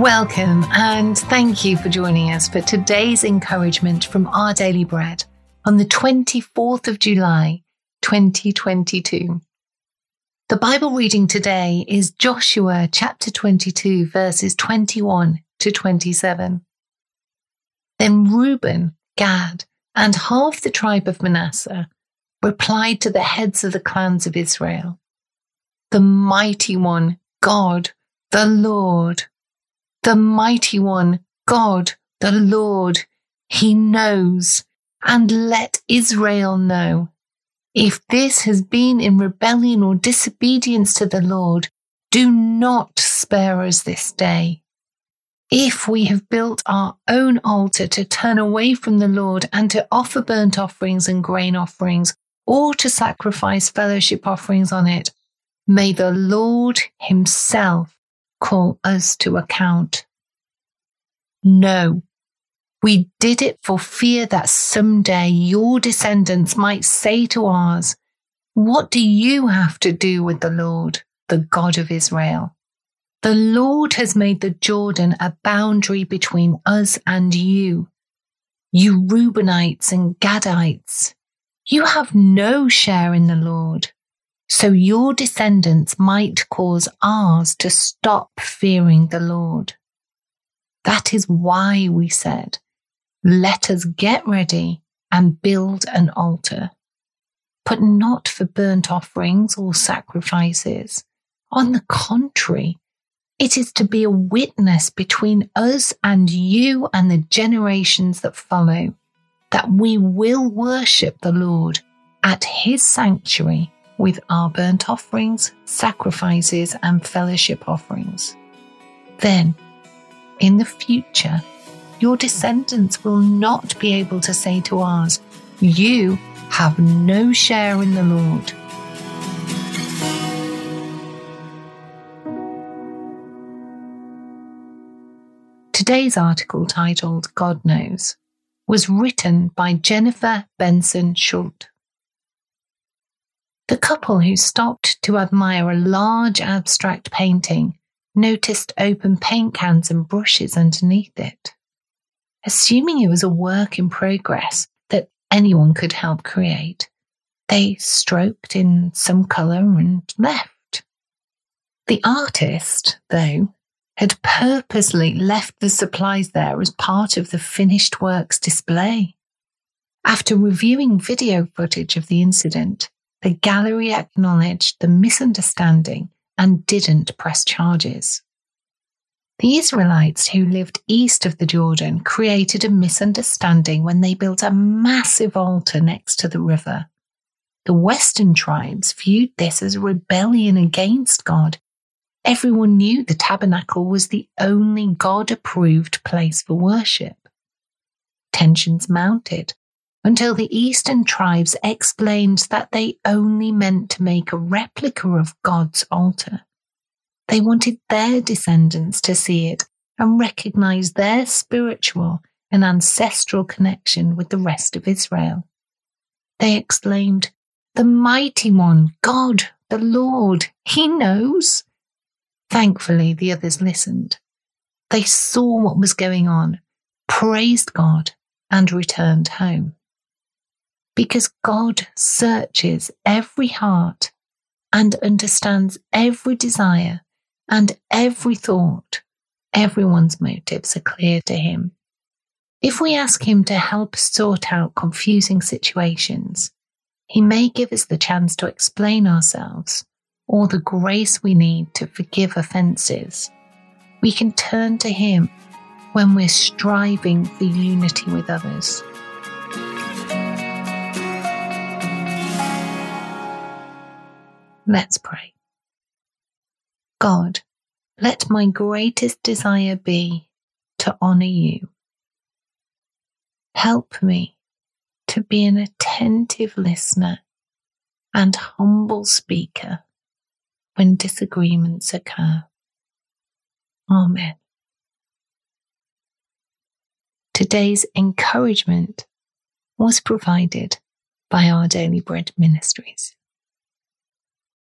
Welcome and thank you for joining us for today's encouragement from Our Daily Bread on the 24th of July, 2022. The Bible reading today is Joshua chapter 22 verses 21 to 27. Then Reuben, Gad, and half the tribe of Manasseh replied to the heads of the clans of Israel, The mighty one, God, the Lord, the mighty one, God, the Lord, he knows, and let Israel know. If this has been in rebellion or disobedience to the Lord, do not spare us this day. If we have built our own altar to turn away from the Lord and to offer burnt offerings and grain offerings, or to sacrifice fellowship offerings on it, may the Lord Himself call us to account. No, we did it for fear that someday your descendants might say to ours, What do you have to do with the Lord, the God of Israel? The Lord has made the Jordan a boundary between us and you. You Reubenites and Gadites, you have no share in the Lord so your descendants might cause ours to stop fearing the Lord. That is why we said, let us get ready and build an altar, but not for burnt offerings or sacrifices. On the contrary, it is to be a witness between us and you and the generations that follow that we will worship the Lord at his sanctuary with our burnt offerings, sacrifices, and fellowship offerings. Then, in the future, your descendants will not be able to say to ours, You have no share in the Lord. Today's article, titled God Knows, was written by Jennifer Benson Schuldt. The couple who stopped to admire a large abstract painting noticed open paint cans and brushes underneath it. Assuming it was a work in progress that anyone could help create, they stroked in some colour and left. The artist, though, had purposely left the supplies there as part of the finished works display. After reviewing video footage of the incident, the gallery acknowledged the misunderstanding and didn't press charges. The Israelites who lived east of the Jordan created a misunderstanding when they built a massive altar next to the river. The Western tribes viewed this as a rebellion against God. Everyone knew the tabernacle was the only God approved place for worship. Tensions mounted until the eastern tribes explained that they only meant to make a replica of God's altar. They wanted their descendants to see it and recognize their spiritual and ancestral connection with the rest of Israel. They exclaimed, The mighty one, God, the Lord, he knows. Thankfully, the others listened. They saw what was going on, praised God, and returned home because God searches every heart and understands every desire and every thought. Everyone's motives are clear to him. If we ask him to help sort out confusing situations, he may give us the chance to explain ourselves or the grace we need to forgive offences. We can turn to him when we're striving for unity with others. Let's pray. God, let my greatest desire be to honour you. Help me to be an attentive listener and humble speaker when disagreements occur. Amen. Today's encouragement was provided by Our Daily Bread Ministries.